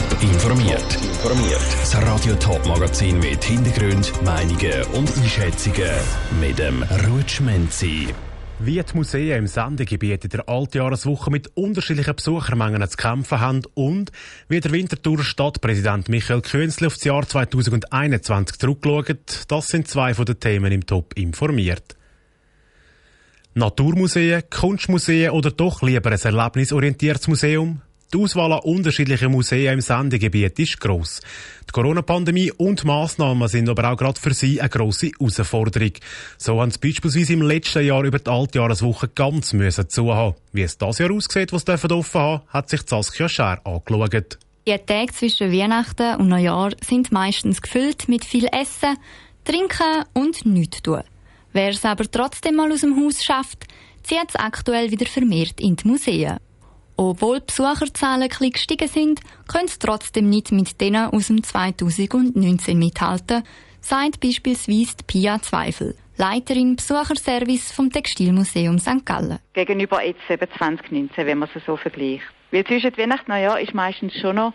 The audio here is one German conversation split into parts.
Top informiert. Informiert. Das Radio Top Magazin mit Hintergrund, Meinungen und Einschätzungen mit dem Rutschmenzi. Wie die Museen im Sendegebiet in der Altjahreswoche mit unterschiedlichen Besuchermengen zu kämpfen haben und wie der Winterthur Stadtpräsident Michael Künzli auf das Jahr 2021 zurückschaut, das sind zwei von den Themen im Top informiert. Naturmuseen, Kunstmuseen oder doch lieber ein erlebnisorientiertes Museum? Die Auswahl an unterschiedlichen Museen im Sendegebiet ist gross. Die Corona-Pandemie und Massnahmen sind aber auch gerade für sie eine grosse Herausforderung. So haben sie beispielsweise im letzten Jahr über die Altjahreswoche ganz müssen zuhaben. Wie es das Jahr aussieht, was dürfen offen haben, hat sich Saskia Scher angeschaut. Die Tage zwischen Weihnachten und Neujahr sind meistens gefüllt mit viel Essen, Trinken und nichts tun. Wer es aber trotzdem mal aus dem Haus schafft, zieht es aktuell wieder vermehrt in die Museen. Obwohl die Besucherzahlen ein gestiegen sind, können sie trotzdem nicht mit denen aus dem 2019 mithalten, sagt beispielsweise Pia Zweifel, Leiterin Besucherservice vom Textilmuseum St. Gallen. Gegenüber jetzt eben 2019, wenn man es so vergleicht. Weil zwischen Weihnachten und Neujahr ist meistens schon noch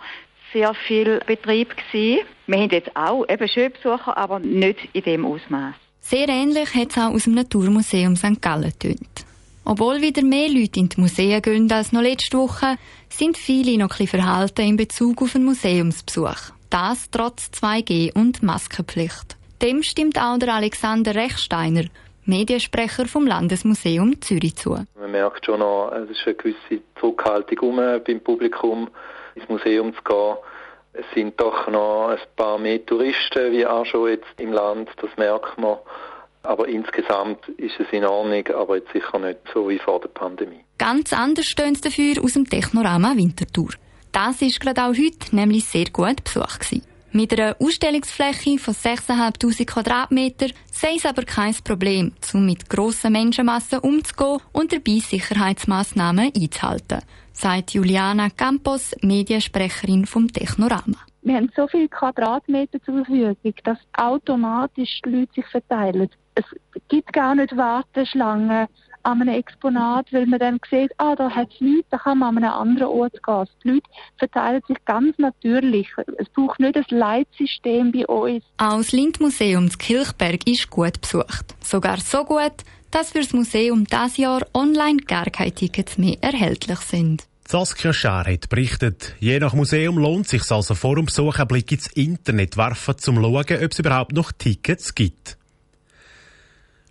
sehr viel Betrieb gewesen. Wir haben jetzt auch eben schön Besucher, aber nicht in dem Ausmaß. Sehr ähnlich hat es auch aus dem Naturmuseum St. Gallen getönt. Obwohl wieder mehr Leute in die Museen gehen als noch letzte Woche, sind viele noch ein verhalten in Bezug auf einen Museumsbesuch. Das trotz 2G und Maskenpflicht. Dem stimmt auch der Alexander Rechsteiner, Mediensprecher vom Landesmuseum Zürich zu. Man merkt schon noch, es ist eine gewisse Zurückhaltung um, beim Publikum ins Museum zu gehen. Es sind doch noch ein paar mehr Touristen wie auch schon jetzt im Land, das merkt man. Aber insgesamt ist es in Ordnung, aber jetzt sicher nicht so wie vor der Pandemie. Ganz anders stehen es dafür aus dem Technorama Winterthur. Das ist gerade auch heute nämlich sehr gut besucht gewesen. Mit einer Ausstellungsfläche von 6'500 Quadratmeter sei es aber kein Problem, um mit grossen Menschenmassen umzugehen und dabei Sicherheitsmaßnahmen einzuhalten, sagt Juliana Campos, Mediensprecherin vom Technorama. Wir haben so viele Quadratmeter zur Verfügung, dass automatisch die Leute sich verteilen. Es gibt gar nicht Warteschlangen an einem Exponat, weil man dann sieht, ah, da hat es Leute, da kann man an einem anderen Ort gehen. Die Leute verteilen sich ganz natürlich. Es braucht nicht ein Leitsystem bei uns. Auch das Lindmuseum Kilchberg ist gut besucht. Sogar so gut, dass für das Museum dieses Jahr online gar keine Tickets mehr erhältlich sind. Saskia Schär hat berichtet, je nach Museum lohnt es sich also vor dem Besuch einen Blick ins Internet werfen, um zu schauen, ob es überhaupt noch Tickets gibt.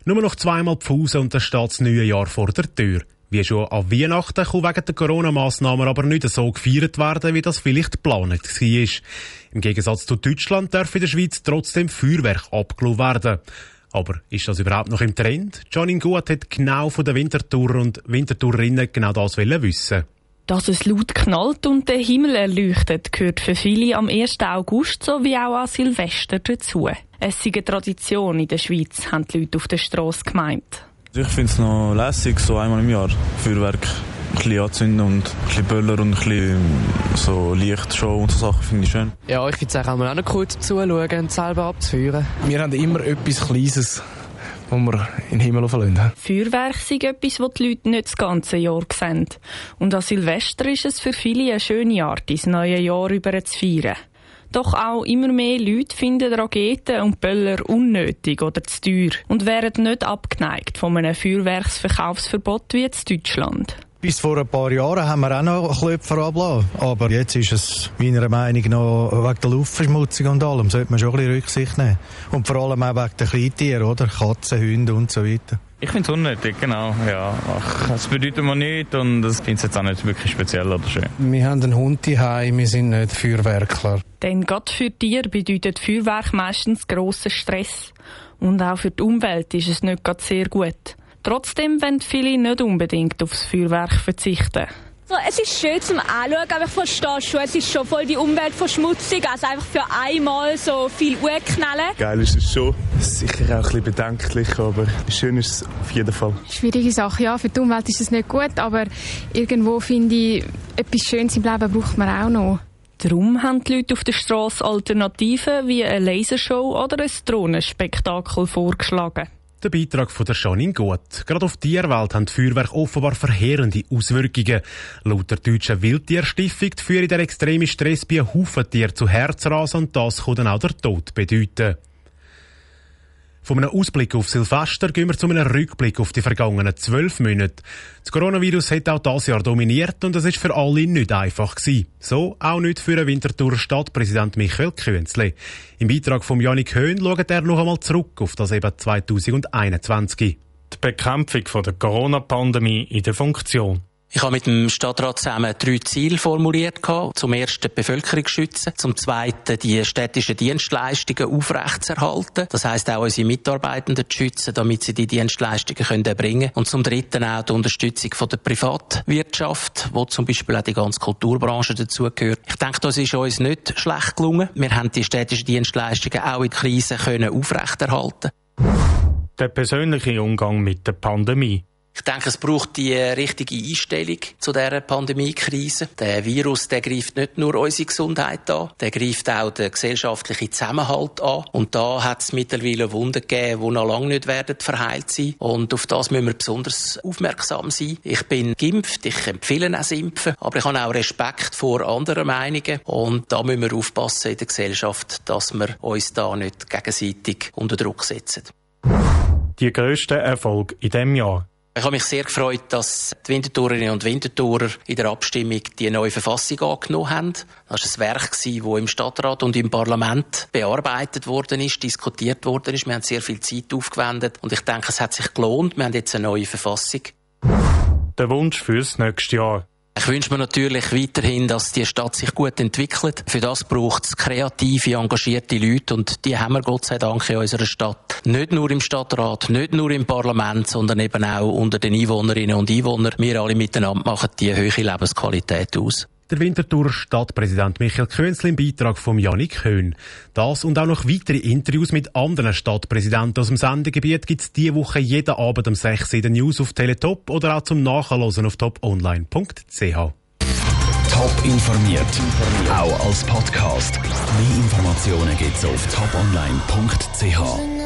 Nur noch zweimal Pause und dann steht das neue Jahr vor der Tür. Wie schon an Weihnachten kann wegen der Corona-Massnahmen aber nicht so gefeiert werden, wie das vielleicht geplant war. Im Gegensatz zu Deutschland darf in der Schweiz trotzdem Feuerwerk abgelaufen werden. Aber ist das überhaupt noch im Trend? Janine Gut hat genau von den Wintertourer und Wintertourerinnen genau das wissen. Dass es laut knallt und der Himmel erleuchtet, gehört für viele am 1. August sowie auch an Silvester dazu. Es ist eine Tradition in der Schweiz, haben die Leute auf der Straße gemeint. Ich finde es noch lässig, so einmal im Jahr Feuerwerk ein bisschen anzünden und ein bisschen Böller und ein bisschen so Lichtshow und so Sachen finde ich schön. Ja, ich finde es auch mal noch cool zuzuschauen und selber abzufeuern. Wir haben immer etwas Kleines wo wir in den Himmel auflösen. Feuerwerk ist etwas, das die Leute nicht das ganze Jahr sehen. Und an Silvester ist es für viele eine schöne Art, das neue Jahr über zu feiern. Doch auch immer mehr Leute finden Raketen und Böller unnötig oder zu teuer und wären nicht abgeneigt von einem Feuerwerksverkaufsverbot wie in Deutschland. Bis vor ein paar Jahren haben wir auch noch Klöpfer abgelassen. Aber jetzt ist es meiner Meinung nach wegen der Luftverschmutzung und allem, sollte man schon ein bisschen Rücksicht nehmen. Und vor allem auch wegen der Kleintiere, oder? Katzen, Hunde und so weiter. Ich finde es unnötig, genau. Ja. Ach, das bedeutet mir nichts und das finde ich jetzt auch nicht wirklich speziell oder schön. Wir haben einen Hund daheim, wir sind nicht Feuerwerkler. Denn gerade für Tiere bedeutet Feuerwerk meistens grossen Stress. Und auch für die Umwelt ist es nicht gerade sehr gut. Trotzdem wollen viele nicht unbedingt aufs Feuerwerk verzichten. So, es ist schön zum Anschauen, aber ich verstehe schon, es ist schon voll die Umweltverschmutzung. Also einfach für einmal so viel Uhr knallen. Geil ist es schon. Sicher auch ein bisschen bedenklich, aber schön ist es auf jeden Fall. Schwierige Sache, ja. Für die Umwelt ist es nicht gut, aber irgendwo finde ich, etwas Schönes im Leben braucht man auch noch. Darum haben die Leute auf der Straße Alternativen wie eine Lasershow oder ein Drohnenspektakel vorgeschlagen. Der Beitrag von der Janine Gut. Gerade auf die Tierwelt haben die Feuerwerke offenbar verheerende Auswirkungen. Laut der deutschen Wildtierstiftung führen der extreme Stress bei Haufen Tieren zu Herzrasen und das kann dann auch der Tod bedeuten. Von einem Ausblick auf Silvester gehen wir zu einem Rückblick auf die vergangenen zwölf Monate. Das Coronavirus hat auch das Jahr dominiert und es ist für alle nicht einfach gewesen. So auch nicht für den Winterthur Stadtpräsident Michael Künzle. Im Beitrag von Janik Höhn schaut er noch einmal zurück auf das eben 2021. Die Bekämpfung der Corona-Pandemie in der Funktion. Ich habe mit dem Stadtrat zusammen drei Ziele formuliert. Zum ersten die Bevölkerung schützen, zum zweiten die städtischen Dienstleistungen aufrechtzuerhalten. Das heisst auch unsere Mitarbeitenden zu schützen, damit sie die Dienstleistungen können erbringen können. Und zum dritten auch die Unterstützung von der Privatwirtschaft, wo zum Beispiel auch die ganze Kulturbranche dazugehört. Ich denke, das ist uns nicht schlecht gelungen. Wir haben die städtischen Dienstleistungen auch in der Krise können aufrechterhalten. Der persönliche Umgang mit der Pandemie. Ich denke, es braucht die richtige Einstellung zu dieser Pandemiekrise. Der Virus, der greift nicht nur unsere Gesundheit an, der greift auch den gesellschaftlichen Zusammenhalt an. Und da hat es mittlerweile Wunden gegeben, die noch lange nicht werden verheilt sein. Und auf das müssen wir besonders aufmerksam sein. Ich bin geimpft, ich empfehle auch Impfen, aber ich habe auch Respekt vor anderen Meinungen. Und da müssen wir aufpassen in der Gesellschaft, dass wir uns da nicht gegenseitig unter Druck setzen. Die grössten Erfolge in diesem Jahr. Ich habe mich sehr gefreut, dass die Wintertourerinnen und Wintertourer in der Abstimmung die neue Verfassung angenommen haben. Das war ein Werk, das im Stadtrat und im Parlament bearbeitet worden ist, diskutiert worden ist. Wir haben sehr viel Zeit aufgewendet und ich denke, es hat sich gelohnt. Wir haben jetzt eine neue Verfassung. Der Wunsch fürs nächste Jahr. Ich wünsche mir natürlich weiterhin, dass die Stadt sich gut entwickelt. Für das braucht es kreative, engagierte Leute und die haben wir Gott sei Dank in unserer Stadt. Nicht nur im Stadtrat, nicht nur im Parlament, sondern eben auch unter den Einwohnerinnen und Einwohnern. Wir alle miteinander machen die höhere Lebensqualität aus. Der Winterthur Stadtpräsident Michael Könzl im Beitrag von Janik Höhn. Das und auch noch weitere Interviews mit anderen Stadtpräsidenten aus dem Sendegebiet gibt es diese Woche jeden Abend um 6 in den News auf Teletop oder auch zum Nachhören auf toponline.ch. Top informiert, auch als Podcast. Mehr Informationen gibt es auf toponline.ch.